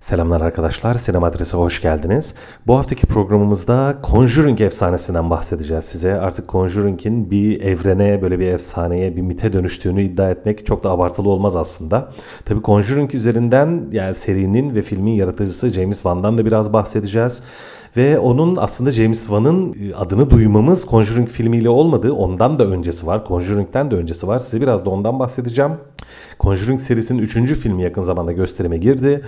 Selamlar arkadaşlar, Sinema Adresi hoş geldiniz. Bu haftaki programımızda Conjuring efsanesinden bahsedeceğiz size. Artık Conjuring'in bir evrene, böyle bir efsaneye, bir mite dönüştüğünü iddia etmek çok da abartılı olmaz aslında. Tabii Conjuring üzerinden yani serinin ve filmin yaratıcısı James Wan'dan da biraz bahsedeceğiz. Ve onun aslında James Wan'ın e, adını duymamız Conjuring filmiyle olmadı. Ondan da öncesi var. Conjuring'den de öncesi var. Size biraz da ondan bahsedeceğim. Conjuring serisinin 3. filmi yakın zamanda gösterime girdi.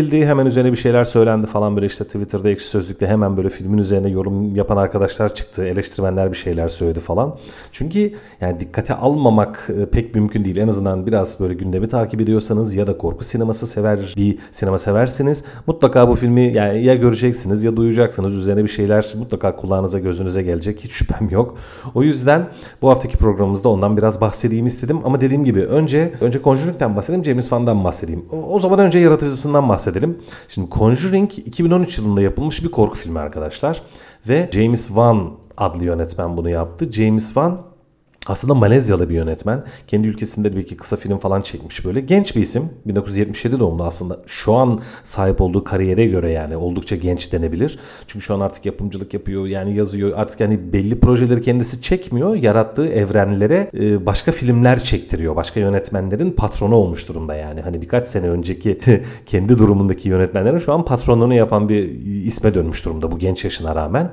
Sevildi. Hemen üzerine bir şeyler söylendi falan böyle işte Twitter'da ekşi sözlükte hemen böyle filmin üzerine yorum yapan arkadaşlar çıktı. Eleştirmenler bir şeyler söyledi falan. Çünkü yani dikkate almamak e, pek mümkün değil. En azından biraz böyle gündemi takip ediyorsanız ya da korku sineması sever bir sinema seversiniz. Mutlaka bu filmi yani ya göreceksiniz ya duyacaksınız. Üzerine bir şeyler mutlaka kulağınıza gözünüze gelecek. Hiç şüphem yok. O yüzden bu haftaki programımızda ondan biraz bahsedeyim istedim. Ama dediğim gibi önce önce Conjuring'den bahsedeyim, James Wan'dan bahsedeyim. O, o zaman önce yaratıcısından bahsedelim. Şimdi Conjuring 2013 yılında yapılmış bir korku filmi arkadaşlar. Ve James Wan adlı yönetmen bunu yaptı. James Wan aslında Malezyalı bir yönetmen. Kendi ülkesinde de bir iki kısa film falan çekmiş böyle. Genç bir isim. 1977 doğumlu aslında. Şu an sahip olduğu kariyere göre yani oldukça genç denebilir. Çünkü şu an artık yapımcılık yapıyor. Yani yazıyor. Artık yani belli projeleri kendisi çekmiyor. Yarattığı evrenlere e, başka filmler çektiriyor. Başka yönetmenlerin patronu olmuş durumda yani. Hani birkaç sene önceki kendi durumundaki yönetmenlerin şu an patronluğunu yapan bir isme dönmüş durumda bu genç yaşına rağmen.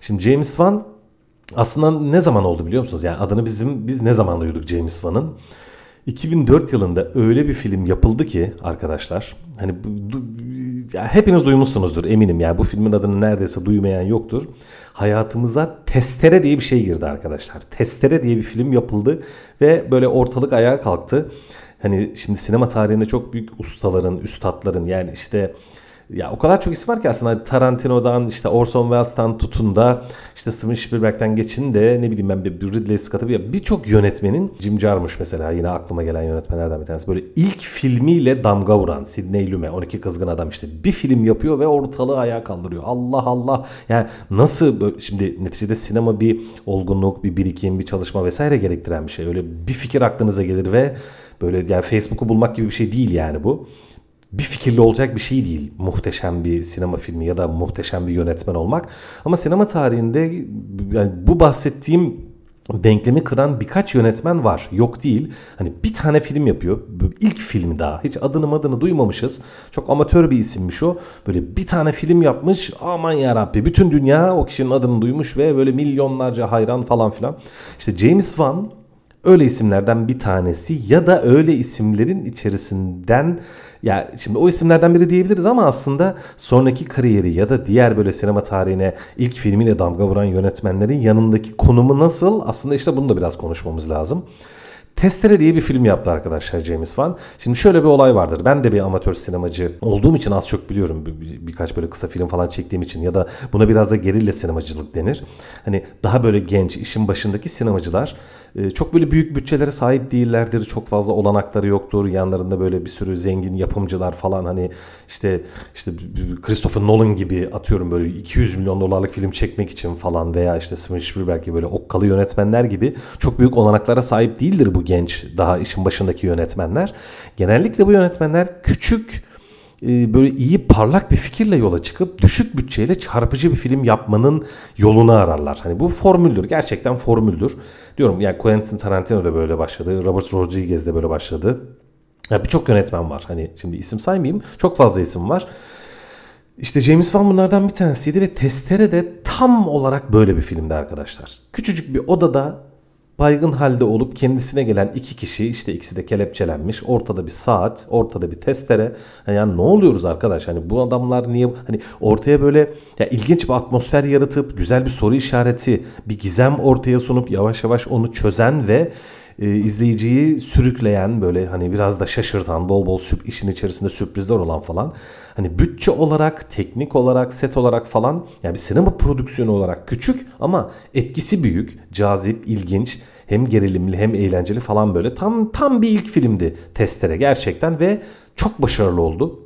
Şimdi James Wan aslında ne zaman oldu biliyor musunuz? Yani adını bizim biz ne zaman duyduk James Wan'ın? 2004 yılında öyle bir film yapıldı ki arkadaşlar hani bu, ya hepiniz duymuşsunuzdur eminim yani bu filmin adını neredeyse duymayan yoktur. Hayatımıza Testere diye bir şey girdi arkadaşlar. Testere diye bir film yapıldı ve böyle ortalık ayağa kalktı. Hani şimdi sinema tarihinde çok büyük ustaların, üstadların yani işte ya o kadar çok isim var ki aslında Tarantino'dan işte Orson Welles'tan tutun da işte Steven Spielberg'ten geçin de ne bileyim ben bir Ridley Scott'a birçok yönetmenin Jim Jarmusch mesela yine aklıma gelen yönetmenlerden bir tanesi. Böyle ilk filmiyle damga vuran Sidney Lumet 12 Kızgın Adam işte bir film yapıyor ve ortalığı ayağa kaldırıyor. Allah Allah. Yani nasıl böyle, şimdi neticede sinema bir olgunluk, bir birikim, bir çalışma vesaire gerektiren bir şey. Öyle bir fikir aklınıza gelir ve böyle yani Facebook'u bulmak gibi bir şey değil yani bu bir fikirli olacak bir şey değil muhteşem bir sinema filmi ya da muhteşem bir yönetmen olmak. Ama sinema tarihinde yani bu bahsettiğim denklemi kıran birkaç yönetmen var. Yok değil. Hani bir tane film yapıyor. İlk filmi daha. Hiç adını adını duymamışız. Çok amatör bir isimmiş o. Böyle bir tane film yapmış. Aman ya Rabbi. Bütün dünya o kişinin adını duymuş ve böyle milyonlarca hayran falan filan. İşte James Wan öyle isimlerden bir tanesi ya da öyle isimlerin içerisinden ya şimdi o isimlerden biri diyebiliriz ama aslında sonraki kariyeri ya da diğer böyle sinema tarihine ilk filmiyle damga vuran yönetmenlerin yanındaki konumu nasıl aslında işte bunu da biraz konuşmamız lazım. Testere diye bir film yaptı arkadaşlar James Wan. Şimdi şöyle bir olay vardır. Ben de bir amatör sinemacı olduğum için az çok biliyorum. Bir, birkaç böyle kısa film falan çektiğim için ya da buna biraz da gerilla sinemacılık denir. Hani daha böyle genç, işin başındaki sinemacılar e, çok böyle büyük bütçelere sahip değillerdir. Çok fazla olanakları yoktur. Yanlarında böyle bir sürü zengin yapımcılar falan hani işte işte Christopher Nolan gibi atıyorum böyle 200 milyon dolarlık film çekmek için falan veya işte Steven Spielberg gibi böyle okkalı yönetmenler gibi çok büyük olanaklara sahip değildir bu genç daha işin başındaki yönetmenler. Genellikle bu yönetmenler küçük e, böyle iyi parlak bir fikirle yola çıkıp düşük bütçeyle çarpıcı bir film yapmanın yolunu ararlar. Hani bu formüldür. Gerçekten formüldür. Diyorum yani Quentin Tarantino da böyle başladı. Robert Rodriguez de böyle başladı. Ya birçok yönetmen var. Hani şimdi isim saymayayım. Çok fazla isim var. İşte James Wan bunlardan bir tanesiydi ve Testere de tam olarak böyle bir filmdi arkadaşlar. Küçücük bir odada baygın halde olup kendisine gelen iki kişi işte ikisi de kelepçelenmiş. Ortada bir saat, ortada bir testere. Yani ne oluyoruz arkadaş? Hani bu adamlar niye hani ortaya böyle ya ilginç bir atmosfer yaratıp güzel bir soru işareti, bir gizem ortaya sunup yavaş yavaş onu çözen ve e, izleyiciyi sürükleyen böyle hani biraz da şaşırtan bol bol süp, işin içerisinde sürprizler olan falan hani bütçe olarak teknik olarak set olarak falan yani bir sinema prodüksiyonu olarak küçük ama etkisi büyük cazip ilginç hem gerilimli hem eğlenceli falan böyle tam tam bir ilk filmdi Testere gerçekten ve çok başarılı oldu.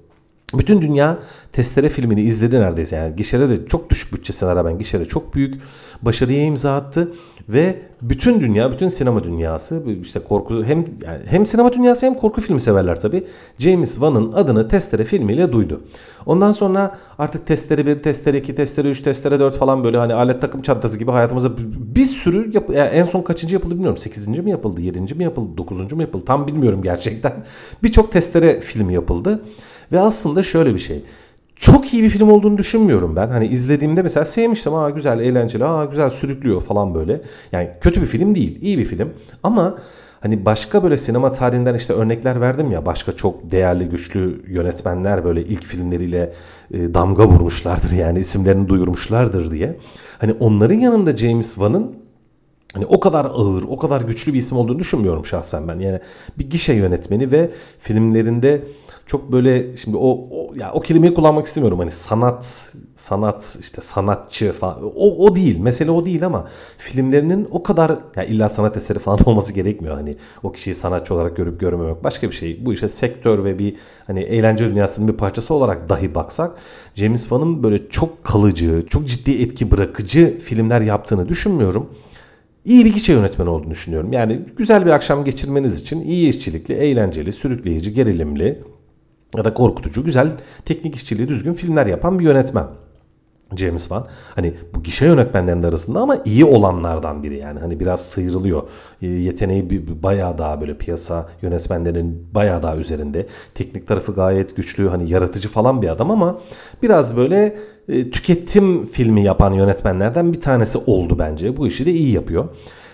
Bütün dünya Testere filmini izledi neredeyse. Yani gişede de çok düşük bütçesine rağmen gişede çok büyük başarıya imza attı. Ve bütün dünya, bütün sinema dünyası işte korku hem yani hem sinema dünyası hem korku filmi severler tabi. James Wan'ın adını Testere filmiyle duydu. Ondan sonra artık Testere 1, Testere 2, Testere 3, Testere 4 falan böyle hani alet takım çantası gibi hayatımıza bir sürü yap yani en son kaçıncı yapıldı bilmiyorum. 8. mi yapıldı, 7. mi yapıldı, 9. mu yapıldı tam bilmiyorum gerçekten. Birçok Testere filmi yapıldı. Ve aslında şöyle bir şey. Çok iyi bir film olduğunu düşünmüyorum ben. Hani izlediğimde mesela sevmiştim. Aa güzel, eğlenceli, aa güzel sürüklüyor falan böyle. Yani kötü bir film değil, iyi bir film. Ama hani başka böyle sinema tarihinden işte örnekler verdim ya. Başka çok değerli, güçlü yönetmenler böyle ilk filmleriyle e, damga vurmuşlardır. Yani isimlerini duyurmuşlardır diye. Hani onların yanında James Wan'ın Hani o kadar ağır, o kadar güçlü bir isim olduğunu düşünmüyorum şahsen ben. Yani bir gişe yönetmeni ve filmlerinde çok böyle şimdi o, o ya o kelimeyi kullanmak istemiyorum. Hani sanat, sanat işte sanatçı falan. O, o değil. Mesele o değil ama filmlerinin o kadar ya illa sanat eseri falan olması gerekmiyor. Hani o kişiyi sanatçı olarak görüp görmemek başka bir şey. Bu işe sektör ve bir hani eğlence dünyasının bir parçası olarak dahi baksak James Wan'ın böyle çok kalıcı, çok ciddi etki bırakıcı filmler yaptığını düşünmüyorum iyi bir gişe yönetmeni olduğunu düşünüyorum. Yani güzel bir akşam geçirmeniz için iyi işçilikli, eğlenceli, sürükleyici, gerilimli ya da korkutucu, güzel teknik işçiliği düzgün filmler yapan bir yönetmen. James Wan. Hani bu gişe yönetmenlerinin arasında ama iyi olanlardan biri yani. Hani biraz sıyrılıyor. E, yeteneği bir, bayağı daha böyle piyasa yönetmenlerinin bayağı daha üzerinde. Teknik tarafı gayet güçlü. Hani yaratıcı falan bir adam ama biraz böyle e, tüketim filmi yapan yönetmenlerden bir tanesi oldu bence. Bu işi de iyi yapıyor.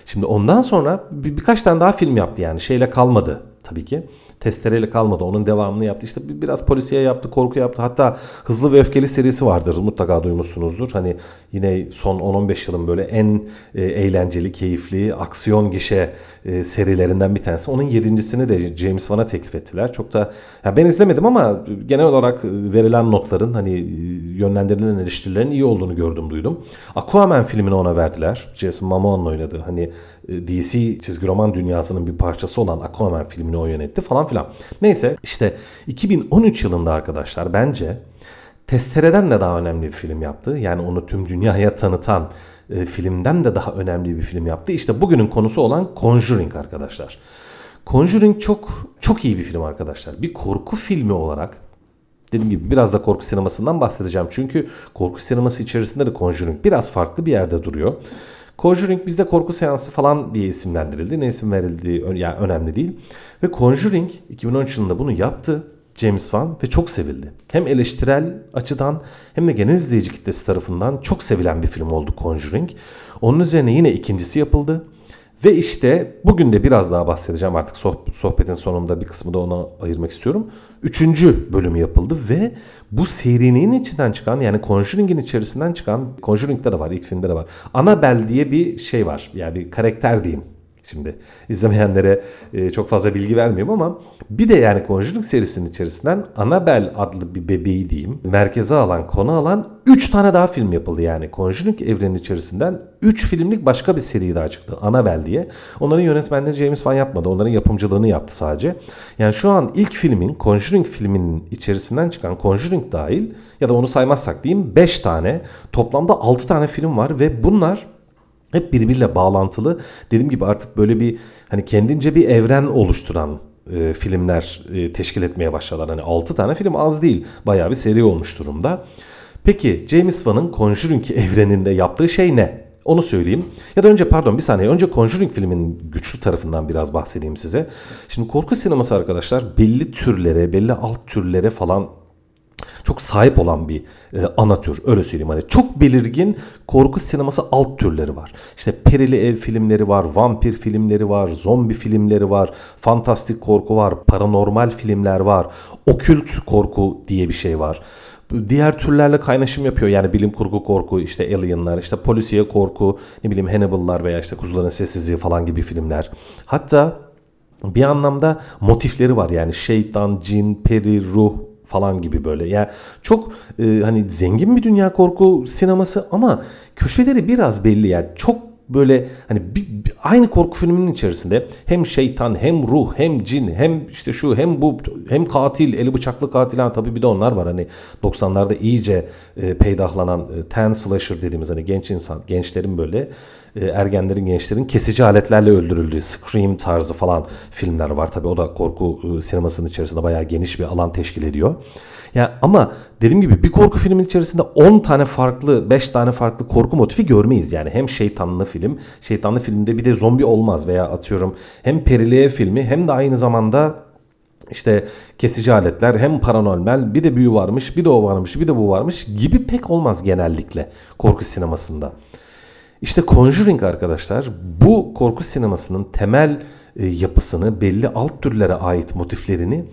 Şimdi ondan sonra bir, birkaç tane daha film yaptı yani şeyle kalmadı tabii ki testereyle kalmadı. Onun devamını yaptı. İşte biraz polisiye yaptı, korku yaptı. Hatta Hızlı ve Öfkeli serisi vardır. Mutlaka duymuşsunuzdur. Hani yine son 10-15 yılın böyle en e, eğlenceli, keyifli, aksiyon gişe e, serilerinden bir tanesi. Onun yedincisini de James Wan'a teklif ettiler. Çok da ya ben izlemedim ama genel olarak verilen notların hani yönlendirilen eleştirilerin iyi olduğunu gördüm, duydum. Aquaman filmini ona verdiler. Jason Momoa'nın oynadığı. Hani e, DC çizgi roman dünyasının bir parçası olan Aquaman filmini o yönetti falan filan. Neyse işte 2013 yılında arkadaşlar bence Testere'den de daha önemli bir film yaptı. Yani onu tüm dünyaya tanıtan e, filmden de daha önemli bir film yaptı. İşte bugünün konusu olan Conjuring arkadaşlar. Conjuring çok çok iyi bir film arkadaşlar. Bir korku filmi olarak dediğim gibi biraz da korku sinemasından bahsedeceğim. Çünkü korku sineması içerisinde de Conjuring biraz farklı bir yerde duruyor. Conjuring bizde korku seansı falan diye isimlendirildi. Ne isim verildiği yani önemli değil. Ve Conjuring 2013 yılında bunu yaptı. James Wan ve çok sevildi. Hem eleştirel açıdan hem de genel izleyici kitlesi tarafından çok sevilen bir film oldu Conjuring. Onun üzerine yine ikincisi yapıldı. Ve işte bugün de biraz daha bahsedeceğim artık sohbetin sonunda bir kısmı da ona ayırmak istiyorum. Üçüncü bölümü yapıldı ve bu serinin içinden çıkan yani Conjuring'in içerisinden çıkan Conjuring'de de var ilk filmde de var. Annabelle diye bir şey var yani bir karakter diyeyim Şimdi izlemeyenlere e, çok fazla bilgi vermiyorum ama bir de yani Conjuring serisinin içerisinden Annabelle adlı bir bebeği diyeyim merkeze alan, konu alan 3 tane daha film yapıldı yani. Conjuring evrenin içerisinden 3 filmlik başka bir seri daha çıktı. Annabelle diye. Onların yönetmenleri James Wan yapmadı. Onların yapımcılığını yaptı sadece. Yani şu an ilk filmin, Conjuring filminin içerisinden çıkan Conjuring dahil ya da onu saymazsak diyeyim 5 tane toplamda 6 tane film var ve bunlar hep birbiriyle bağlantılı. Dediğim gibi artık böyle bir hani kendince bir evren oluşturan e, filmler e, teşkil etmeye başladılar. Hani 6 tane film az değil. Bayağı bir seri olmuş durumda. Peki James Wan'ın Conjuring evreninde yaptığı şey ne? Onu söyleyeyim. Ya da önce pardon bir saniye. Önce Conjuring filminin güçlü tarafından biraz bahsedeyim size. Şimdi korku sineması arkadaşlar belli türlere, belli alt türlere falan çok sahip olan bir e, ana tür. Öyle söyleyeyim hani çok belirgin korku sineması alt türleri var. İşte perili ev filmleri var, vampir filmleri var, zombi filmleri var, fantastik korku var, paranormal filmler var, okült korku diye bir şey var diğer türlerle kaynaşım yapıyor. Yani bilim kurgu korku, işte Alien'lar, işte polisiye korku, ne bileyim Hannibal'lar veya işte Kuzuların Sessizliği falan gibi filmler. Hatta bir anlamda motifleri var. Yani şeytan, cin, peri, ruh falan gibi böyle. Yani çok e, hani zengin bir dünya korku sineması ama köşeleri biraz belli yani. Çok böyle hani bir, bir- aynı korku filminin içerisinde hem şeytan hem ruh hem cin hem işte şu hem bu hem katil eli bıçaklı katil ha tabii bir de onlar var hani 90'larda iyice e, peydahlanan e, ten slasher dediğimiz hani genç insan gençlerin böyle ergenlerin gençlerin kesici aletlerle öldürüldüğü Scream tarzı falan filmler var tabii o da korku e, sinemasının içerisinde bayağı geniş bir alan teşkil ediyor. Ya ama dediğim gibi bir korku filmin içerisinde 10 tane farklı, 5 tane farklı korku motifi görmeyiz yani. Hem şeytanlı film, şeytanlı filmde bir de zombi olmaz veya atıyorum hem periliğe filmi hem de aynı zamanda işte kesici aletler hem paranormal bir de büyü varmış bir de o varmış bir de bu varmış gibi pek olmaz genellikle korku sinemasında. İşte Conjuring arkadaşlar bu korku sinemasının temel e, yapısını belli alt türlere ait motiflerini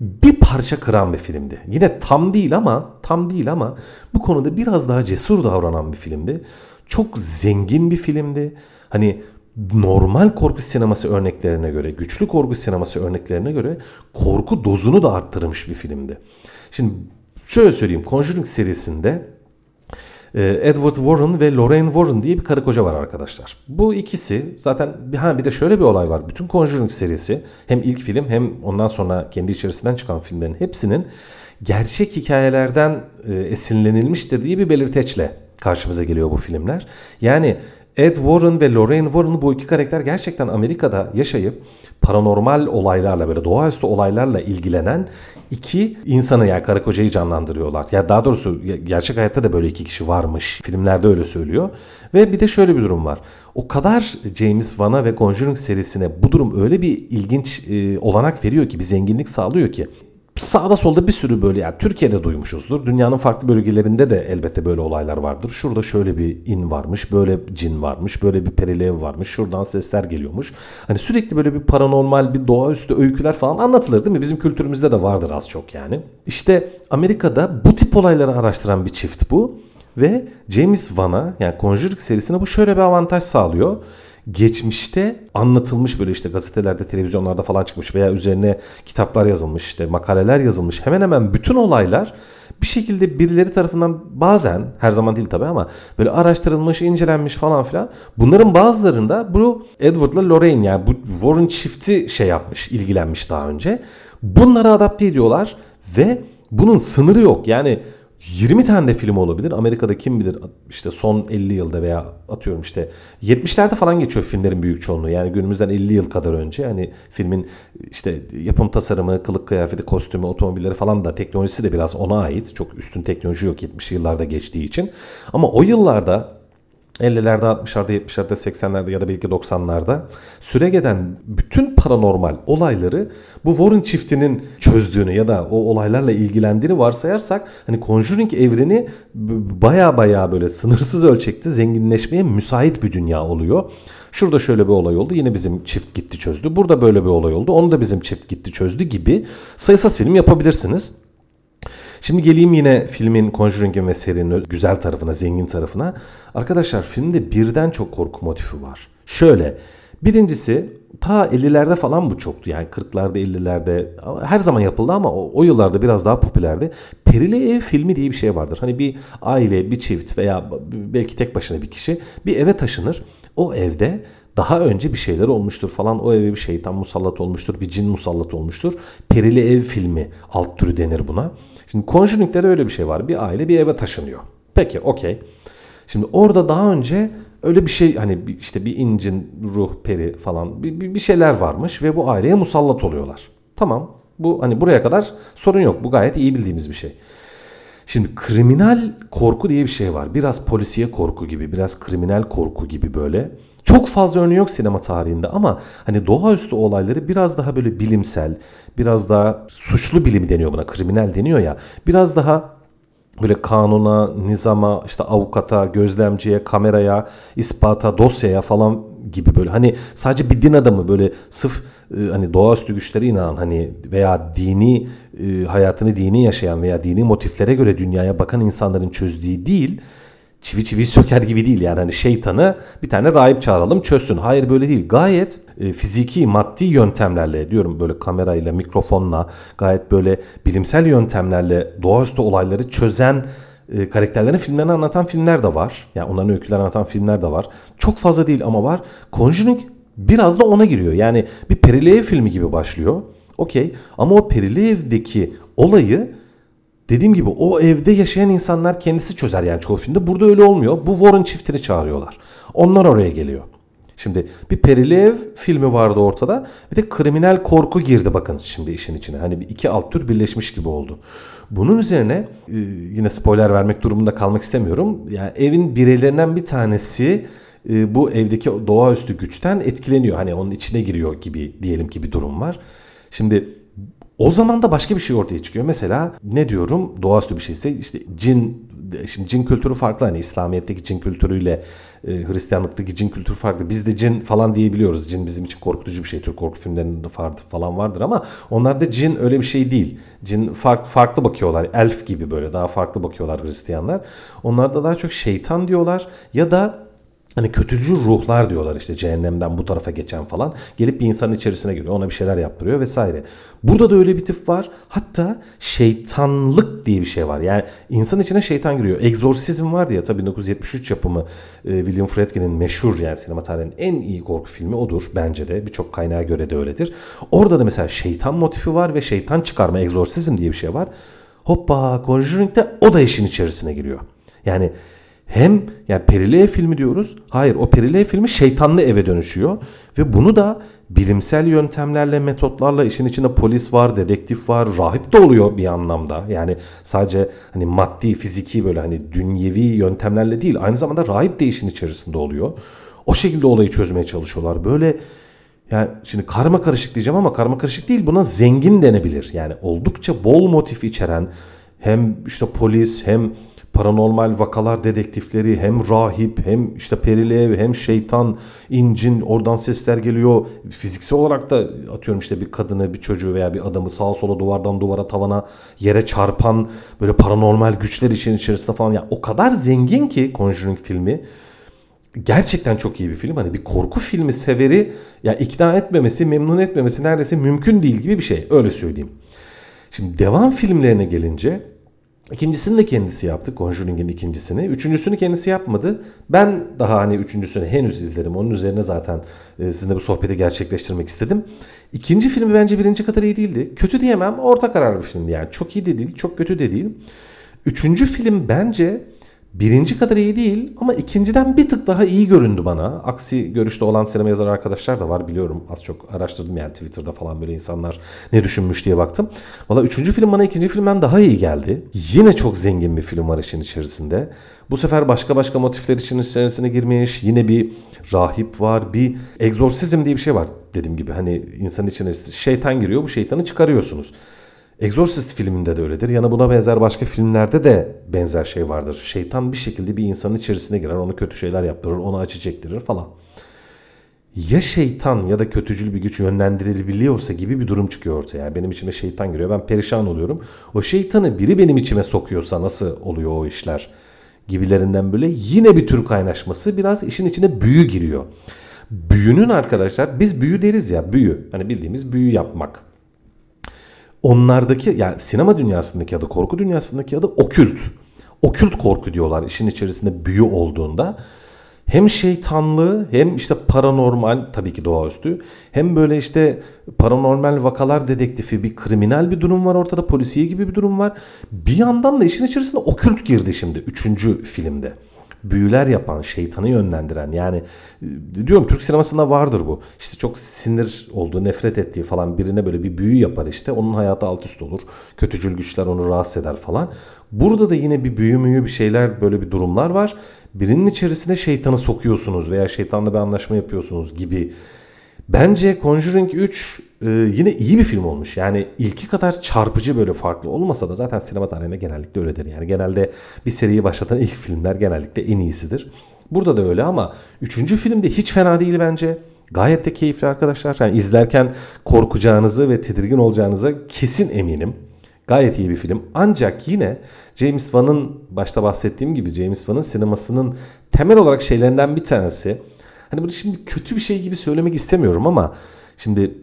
bir parça kıran bir filmdi. Yine tam değil ama tam değil ama bu konuda biraz daha cesur davranan bir filmdi. Çok zengin bir filmdi. Hani normal korku sineması örneklerine göre, güçlü korku sineması örneklerine göre korku dozunu da arttırmış bir filmdi. Şimdi şöyle söyleyeyim Conjuring serisinde Edward Warren ve Lorraine Warren diye bir karı koca var arkadaşlar. Bu ikisi zaten ha bir de şöyle bir olay var. Bütün Conjuring serisi hem ilk film hem ondan sonra kendi içerisinden çıkan filmlerin hepsinin gerçek hikayelerden e, esinlenilmiştir diye bir belirteçle karşımıza geliyor bu filmler. Yani Ed Warren ve Lorraine Warren bu iki karakter gerçekten Amerika'da yaşayıp paranormal olaylarla böyle doğaüstü olaylarla ilgilenen iki insanı yani karı kocayı canlandırıyorlar. Ya daha doğrusu gerçek hayatta da böyle iki kişi varmış. Filmlerde öyle söylüyor. Ve bir de şöyle bir durum var. O kadar James Wan'a ve Conjuring serisine bu durum öyle bir ilginç e, olanak veriyor ki, bir zenginlik sağlıyor ki sağda solda bir sürü böyle yani Türkiye'de duymuşuzdur. Dünyanın farklı bölgelerinde de elbette böyle olaylar vardır. Şurada şöyle bir in varmış, böyle cin varmış, böyle bir perilev varmış, şuradan sesler geliyormuş. Hani sürekli böyle bir paranormal, bir doğaüstü öyküler falan anlatılır değil mi? Bizim kültürümüzde de vardır az çok yani. İşte Amerika'da bu tip olayları araştıran bir çift bu. Ve James Wan'a yani Conjuring serisine bu şöyle bir avantaj sağlıyor geçmişte anlatılmış böyle işte gazetelerde, televizyonlarda falan çıkmış veya üzerine kitaplar yazılmış, işte makaleler yazılmış. Hemen hemen bütün olaylar bir şekilde birileri tarafından bazen her zaman değil tabii ama böyle araştırılmış, incelenmiş falan filan. Bunların bazılarında bu Edward'la Lorraine yani bu Warren çifti şey yapmış, ilgilenmiş daha önce. Bunları adapte ediyorlar ve bunun sınırı yok. Yani 20 tane de film olabilir. Amerika'da kim bilir işte son 50 yılda veya atıyorum işte 70'lerde falan geçiyor filmlerin büyük çoğunluğu. Yani günümüzden 50 yıl kadar önce hani filmin işte yapım tasarımı, kılık kıyafeti, kostümü, otomobilleri falan da teknolojisi de biraz ona ait. Çok üstün teknoloji yok 70'li yıllarda geçtiği için. Ama o yıllarda 50'lerde, 60'larda, 70'lerde, 80'lerde ya da belki 90'larda süre gelen bütün paranormal olayları bu Warren çiftinin çözdüğünü ya da o olaylarla ilgilendiğini varsayarsak hani Conjuring evreni baya baya böyle sınırsız ölçekte zenginleşmeye müsait bir dünya oluyor. Şurada şöyle bir olay oldu. Yine bizim çift gitti çözdü. Burada böyle bir olay oldu. Onu da bizim çift gitti çözdü gibi sayısız film yapabilirsiniz. Şimdi geleyim yine filmin Conjuring'in ve serinin güzel tarafına, zengin tarafına. Arkadaşlar filmde birden çok korku motifi var. Şöyle, birincisi ta 50'lerde falan bu çoktu. Yani 40'larda 50'lerde her zaman yapıldı ama o, o yıllarda biraz daha popülerdi. Perili ev filmi diye bir şey vardır. Hani bir aile, bir çift veya belki tek başına bir kişi bir eve taşınır. O evde daha önce bir şeyler olmuştur falan. O eve bir şeytan musallat olmuştur, bir cin musallat olmuştur. Perili ev filmi alt türü denir buna. Şimdi Conjuring'de de öyle bir şey var. Bir aile bir eve taşınıyor. Peki okey. Şimdi orada daha önce öyle bir şey hani işte bir incin, ruh, peri falan bir, bir şeyler varmış ve bu aileye musallat oluyorlar. Tamam. Bu hani buraya kadar sorun yok. Bu gayet iyi bildiğimiz bir şey. Şimdi kriminal korku diye bir şey var. Biraz polisiye korku gibi, biraz kriminal korku gibi böyle. Çok fazla örneği yok sinema tarihinde ama hani doğaüstü olayları biraz daha böyle bilimsel, biraz daha suçlu bilim deniyor buna, kriminal deniyor ya. Biraz daha böyle kanuna, nizama, işte avukata, gözlemciye, kameraya, ispata, dosyaya falan gibi böyle hani sadece bir din adamı böyle sıf e, hani doğaüstü güçlere inanan hani veya dini e, hayatını dini yaşayan veya dini motiflere göre dünyaya bakan insanların çözdüğü değil çivi çivi söker gibi değil yani hani şeytanı bir tane rahip çağıralım çözsün. Hayır böyle değil. Gayet e, fiziki, maddi yöntemlerle diyorum böyle kamerayla, mikrofonla gayet böyle bilimsel yöntemlerle doğaüstü olayları çözen e, karakterlerin filmlerini anlatan filmler de var. Yani onların öykülerini anlatan filmler de var. Çok fazla değil ama var. Conjuring biraz da ona giriyor. Yani bir perili ev filmi gibi başlıyor. Okey. Ama o perili evdeki olayı dediğim gibi o evde yaşayan insanlar kendisi çözer yani çoğu filmde. Burada öyle olmuyor. Bu Warren çiftini çağırıyorlar. Onlar oraya geliyor. Şimdi bir perili ev filmi vardı ortada. Bir de kriminal korku girdi bakın şimdi işin içine. Hani bir iki alt tür birleşmiş gibi oldu. Bunun üzerine e, yine spoiler vermek durumunda kalmak istemiyorum. Yani evin bireylerinden bir tanesi e, bu evdeki doğaüstü güçten etkileniyor. Hani onun içine giriyor gibi diyelim ki bir durum var. Şimdi o zaman da başka bir şey ortaya çıkıyor. Mesela ne diyorum doğaüstü bir şeyse işte cin şimdi cin kültürü farklı hani İslamiyet'teki cin kültürüyle e, Hristiyanlıktaki cin kültürü farklı. Biz de cin falan diyebiliyoruz. Cin bizim için korkutucu bir şey. Türk korku filmlerinde falan vardır ama onlarda cin öyle bir şey değil. Cin fark, farklı bakıyorlar. Elf gibi böyle daha farklı bakıyorlar Hristiyanlar. Onlarda daha çok şeytan diyorlar ya da Hani kötücü ruhlar diyorlar işte cehennemden bu tarafa geçen falan. Gelip bir insanın içerisine giriyor. Ona bir şeyler yaptırıyor vesaire. Burada da öyle bir tip var. Hatta şeytanlık diye bir şey var. Yani insan içine şeytan giriyor. Exorcism var ya tabii 1973 yapımı e, William Friedkin'in meşhur yani sinema tarihinin en iyi korku filmi odur bence de. Birçok kaynağa göre de öyledir. Orada da mesela şeytan motifi var ve şeytan çıkarma exorcism diye bir şey var. Hoppa Conjuring'de o da işin içerisine giriyor. Yani hem yani perili ev filmi diyoruz. Hayır o perili ev filmi şeytanlı eve dönüşüyor. Ve bunu da bilimsel yöntemlerle, metotlarla işin içinde polis var, dedektif var, rahip de oluyor bir anlamda. Yani sadece hani maddi, fiziki böyle hani dünyevi yöntemlerle değil aynı zamanda rahip de işin içerisinde oluyor. O şekilde olayı çözmeye çalışıyorlar. Böyle yani şimdi karma karışık diyeceğim ama karma karışık değil buna zengin denebilir. Yani oldukça bol motif içeren hem işte polis hem paranormal vakalar dedektifleri hem rahip hem işte perili hem şeytan incin oradan sesler geliyor. Fiziksel olarak da atıyorum işte bir kadını bir çocuğu veya bir adamı sağa sola duvardan duvara tavana yere çarpan böyle paranormal güçler için içerisinde falan. Yani o kadar zengin ki Conjuring filmi gerçekten çok iyi bir film. Hani bir korku filmi severi ya ikna etmemesi, memnun etmemesi neredeyse mümkün değil gibi bir şey. Öyle söyleyeyim. Şimdi devam filmlerine gelince İkincisini de kendisi yaptı. Conjuring'in ikincisini. Üçüncüsünü kendisi yapmadı. Ben daha hani üçüncüsünü henüz izlerim. Onun üzerine zaten e, sizinle bu sohbeti gerçekleştirmek istedim. İkinci filmi bence birinci kadar iyi değildi. Kötü diyemem. Orta karar bir film yani. Çok iyi de değil, çok kötü de değil. Üçüncü film bence Birinci kadar iyi değil ama ikinciden bir tık daha iyi göründü bana. Aksi görüşte olan sinema yazar arkadaşlar da var biliyorum. Az çok araştırdım yani Twitter'da falan böyle insanlar ne düşünmüş diye baktım. Valla üçüncü film bana ikinci filmden daha iyi geldi. Yine çok zengin bir film var işin içerisinde. Bu sefer başka başka motifler için içerisine girmiş. Yine bir rahip var. Bir egzorsizm diye bir şey var dediğim gibi. Hani insan içine şeytan giriyor. Bu şeytanı çıkarıyorsunuz. Exorcist filminde de öyledir. Yani buna benzer başka filmlerde de benzer şey vardır. Şeytan bir şekilde bir insanın içerisine girer, onu kötü şeyler yaptırır, onu acı çektirir falan. Ya şeytan ya da kötücül bir güç yönlendirilebiliyorsa gibi bir durum çıkıyor ortaya. Yani benim içime şeytan giriyor, ben perişan oluyorum. O şeytanı biri benim içime sokuyorsa nasıl oluyor o işler? Gibilerinden böyle yine bir tür kaynaşması biraz işin içine büyü giriyor. Büyünün arkadaşlar biz büyü deriz ya büyü. Hani bildiğimiz büyü yapmak onlardaki yani sinema dünyasındaki adı korku dünyasındaki adı okült. Okült korku diyorlar işin içerisinde büyü olduğunda. Hem şeytanlı hem işte paranormal tabii ki doğaüstü hem böyle işte paranormal vakalar dedektifi bir kriminal bir durum var ortada polisiye gibi bir durum var. Bir yandan da işin içerisinde okült girdi şimdi üçüncü filmde büyüler yapan, şeytanı yönlendiren yani e, diyorum Türk sinemasında vardır bu. İşte çok sinir olduğu, nefret ettiği falan birine böyle bir büyü yapar işte. Onun hayatı alt üst olur. Kötücül güçler onu rahatsız eder falan. Burada da yine bir büyü müyü bir şeyler böyle bir durumlar var. Birinin içerisine şeytanı sokuyorsunuz veya şeytanla bir anlaşma yapıyorsunuz gibi. Bence Conjuring 3 e, yine iyi bir film olmuş. Yani ilki kadar çarpıcı böyle farklı olmasa da zaten sinema tarihinde genellikle öyledir. Yani genelde bir seriyi başlatan ilk filmler genellikle en iyisidir. Burada da öyle ama üçüncü filmde hiç fena değil bence. Gayet de keyifli arkadaşlar. Yani izlerken korkacağınızı ve tedirgin olacağınıza kesin eminim. Gayet iyi bir film. Ancak yine James Wan'ın başta bahsettiğim gibi James Wan'ın sinemasının temel olarak şeylerinden bir tanesi. Hani bunu şimdi kötü bir şey gibi söylemek istemiyorum ama şimdi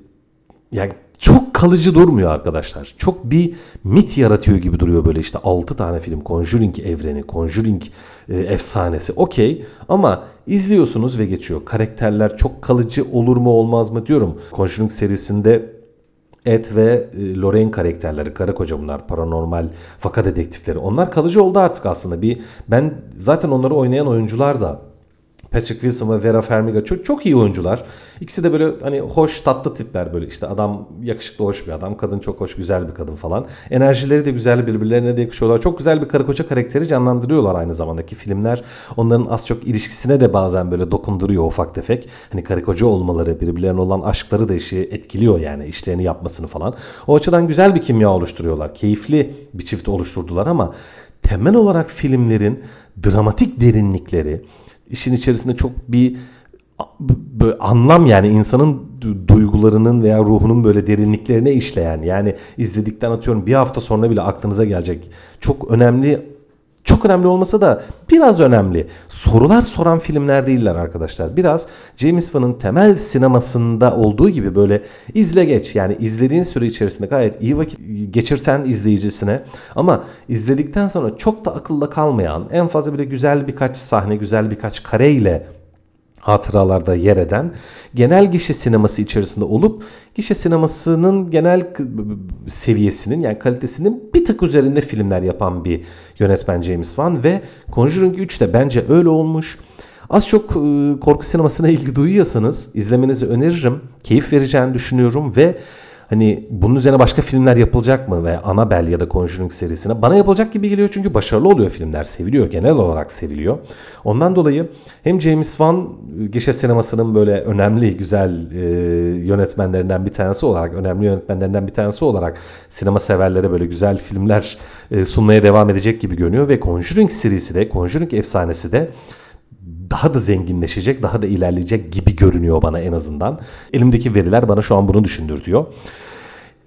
yani çok kalıcı durmuyor arkadaşlar. Çok bir mit yaratıyor gibi duruyor böyle işte 6 tane film Conjuring evreni, Conjuring e, efsanesi okey ama izliyorsunuz ve geçiyor. Karakterler çok kalıcı olur mu olmaz mı diyorum. Conjuring serisinde Ed ve e, Lorraine karakterleri, karı koca bunlar, paranormal vaka dedektifleri. Onlar kalıcı oldu artık aslında. Bir ben zaten onları oynayan oyuncular da Patrick Wilson ve Vera Farmiga çok, çok iyi oyuncular. İkisi de böyle hani hoş tatlı tipler böyle işte adam yakışıklı hoş bir adam, kadın çok hoş güzel bir kadın falan. Enerjileri de güzel birbirlerine de yakışıyorlar. Çok güzel bir karı koca karakteri canlandırıyorlar aynı zamandaki filmler. Onların az çok ilişkisine de bazen böyle dokunduruyor ufak tefek. Hani karı koca olmaları, birbirlerine olan aşkları da işi etkiliyor yani işlerini yapmasını falan. O açıdan güzel bir kimya oluşturuyorlar. Keyifli bir çift oluşturdular ama temel olarak filmlerin dramatik derinlikleri, işin içerisinde çok bir böyle anlam yani insanın duygularının veya ruhunun böyle derinliklerine işleyen yani izledikten atıyorum bir hafta sonra bile aklınıza gelecek çok önemli çok önemli olmasa da biraz önemli. Sorular soran filmler değiller arkadaşlar. Biraz James Wan'ın temel sinemasında olduğu gibi böyle izle geç. Yani izlediğin süre içerisinde gayet iyi vakit geçirten izleyicisine ama izledikten sonra çok da akılda kalmayan en fazla bile güzel birkaç sahne, güzel birkaç kareyle hatıralarda yer eden genel gişe sineması içerisinde olup gişe sinemasının genel seviyesinin yani kalitesinin bir tık üzerinde filmler yapan bir yönetmen James Wan ve Conjuring 3 de bence öyle olmuş. Az çok korku sinemasına ilgi duyuyorsanız izlemenizi öneririm. Keyif vereceğini düşünüyorum ve Hani bunun üzerine başka filmler yapılacak mı ve Annabelle ya da Conjuring serisine bana yapılacak gibi geliyor çünkü başarılı oluyor filmler seviliyor genel olarak seviliyor. Ondan dolayı hem James Wan gişe sinemasının böyle önemli güzel e, yönetmenlerinden bir tanesi olarak önemli yönetmenlerinden bir tanesi olarak sinema severlere böyle güzel filmler e, sunmaya devam edecek gibi görünüyor ve Conjuring serisi de Conjuring efsanesi de daha da zenginleşecek, daha da ilerleyecek gibi görünüyor bana en azından. Elimdeki veriler bana şu an bunu düşündürtüyor.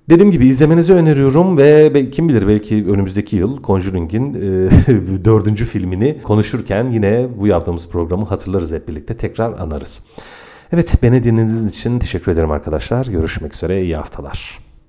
Dediğim gibi izlemenizi öneriyorum ve kim bilir belki önümüzdeki yıl Conjuring'in e, dördüncü filmini konuşurken yine bu yaptığımız programı hatırlarız hep birlikte tekrar anarız. Evet beni dinlediğiniz için teşekkür ederim arkadaşlar. Görüşmek üzere iyi haftalar.